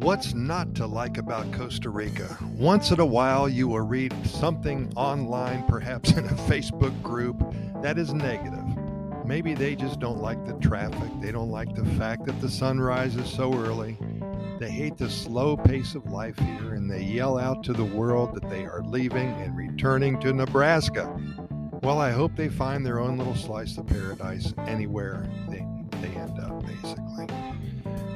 What's not to like about Costa Rica? Once in a while, you will read something online, perhaps in a Facebook group, that is negative. Maybe they just don't like the traffic. They don't like the fact that the sun rises so early. They hate the slow pace of life here, and they yell out to the world that they are leaving and returning to Nebraska. Well, I hope they find their own little slice of paradise anywhere they, they end up, basically.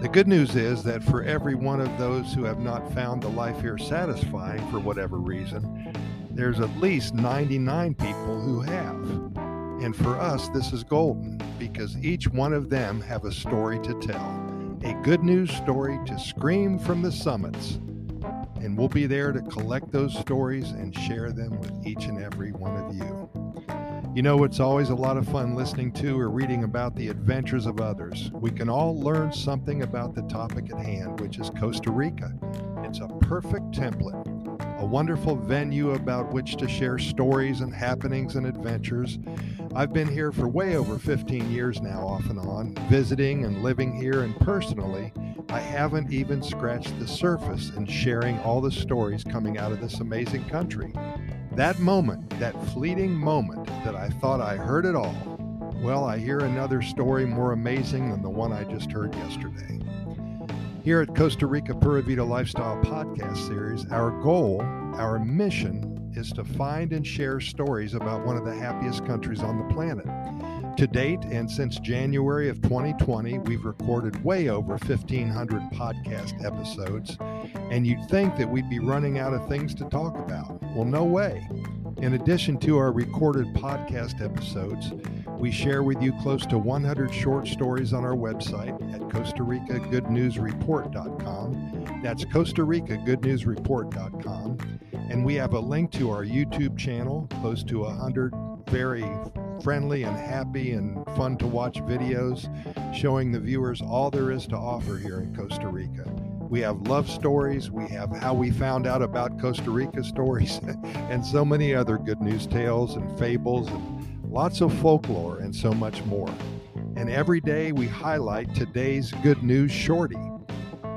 The good news is that for every one of those who have not found the life here satisfying for whatever reason, there's at least 99 people who have. And for us, this is golden because each one of them have a story to tell, a good news story to scream from the summits. And we'll be there to collect those stories and share them with each and every one of you. You know, it's always a lot of fun listening to or reading about the adventures of others. We can all learn something about the topic at hand, which is Costa Rica. It's a perfect template, a wonderful venue about which to share stories and happenings and adventures. I've been here for way over 15 years now, off and on, visiting and living here, and personally, I haven't even scratched the surface in sharing all the stories coming out of this amazing country. That moment, that fleeting moment that I thought I heard it all, well, I hear another story more amazing than the one I just heard yesterday. Here at Costa Rica Pura Vida Lifestyle Podcast Series, our goal, our mission, is to find and share stories about one of the happiest countries on the planet. To date, and since January of 2020, we've recorded way over 1,500 podcast episodes, and you'd think that we'd be running out of things to talk about. Well, no way. In addition to our recorded podcast episodes, we share with you close to 100 short stories on our website at Costa Rica Good News Report.com. That's Costa Rica Good News Report.com. And we have a link to our YouTube channel, close to 100 very friendly and happy and fun to watch videos showing the viewers all there is to offer here in Costa Rica. We have love stories, we have how we found out about Costa Rica stories, and so many other good news tales and fables, and lots of folklore, and so much more. And every day we highlight today's good news shorty.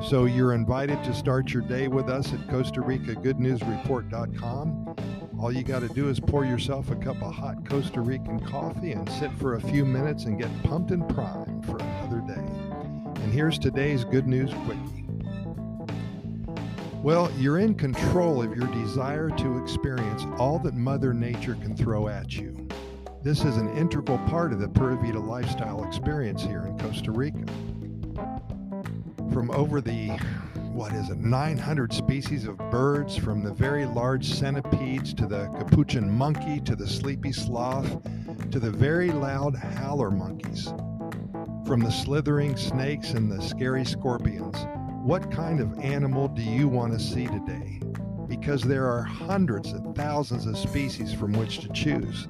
So you're invited to start your day with us at Costa Rica Good News Report.com all you got to do is pour yourself a cup of hot Costa Rican coffee and sit for a few minutes and get pumped and primed for another day. And here's today's good news quickie. Well, you're in control of your desire to experience all that Mother Nature can throw at you. This is an integral part of the Pura Vida lifestyle experience here in Costa Rica. From over the what is it, 900 species of birds, from the very large centipedes to the capuchin monkey to the sleepy sloth to the very loud howler monkeys. From the slithering snakes and the scary scorpions, what kind of animal do you want to see today? Because there are hundreds and thousands of species from which to choose.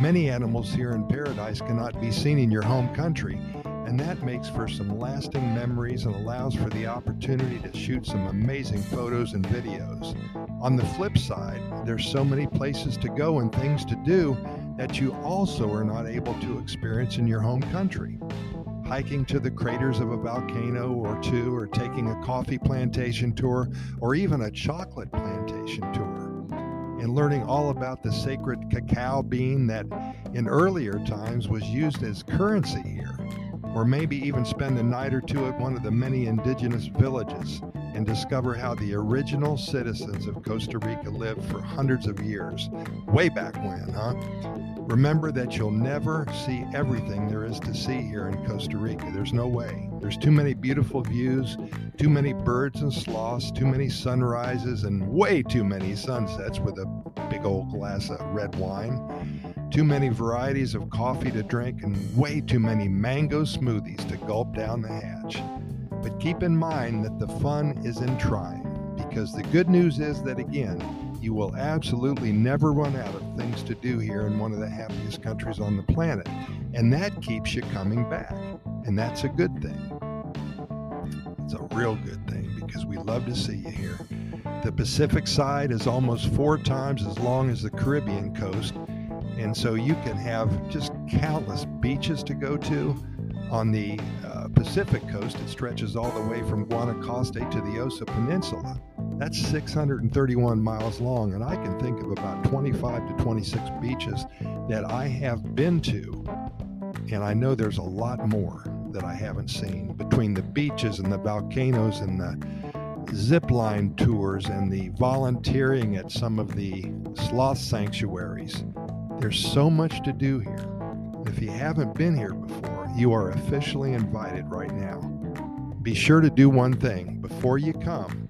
Many animals here in paradise cannot be seen in your home country, and that makes for some lasting memories and allows for the opportunity to shoot some amazing photos and videos. On the flip side, there's so many places to go and things to do that you also are not able to experience in your home country. Hiking to the craters of a volcano or two, or taking a coffee plantation tour, or even a chocolate plantation tour, and learning all about the sacred cacao bean that in earlier times was used as currency here or maybe even spend a night or two at one of the many indigenous villages and discover how the original citizens of Costa Rica lived for hundreds of years. Way back when, huh? Remember that you'll never see everything there is to see here in Costa Rica. There's no way. There's too many beautiful views, too many birds and sloths, too many sunrises, and way too many sunsets with a big old glass of red wine too many varieties of coffee to drink, and way too many mango smoothies to gulp down the hatch. But keep in mind that the fun is in trying, because the good news is that again, you will absolutely never run out of things to do here in one of the happiest countries on the planet. And that keeps you coming back. And that's a good thing. It's a real good thing because we love to see you here. The Pacific side is almost four times as long as the Caribbean coast, and so you can have just countless beaches to go to on the uh, Pacific coast, it stretches all the way from Guanacaste to the Osa Peninsula. That's 631 miles long, and I can think of about 25 to 26 beaches that I have been to. And I know there's a lot more that I haven't seen between the beaches and the volcanoes and the zip line tours and the volunteering at some of the sloth sanctuaries. There's so much to do here. If you haven't been here before, you are officially invited right now. Be sure to do one thing before you come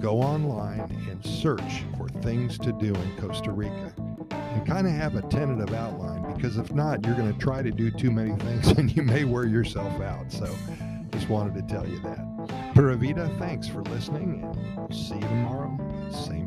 go online and search for things to do in Costa Rica and kind of have a tentative outline because if not, you're going to try to do too many things and you may wear yourself out. So just wanted to tell you that. Pura thanks for listening and we'll see you tomorrow. Same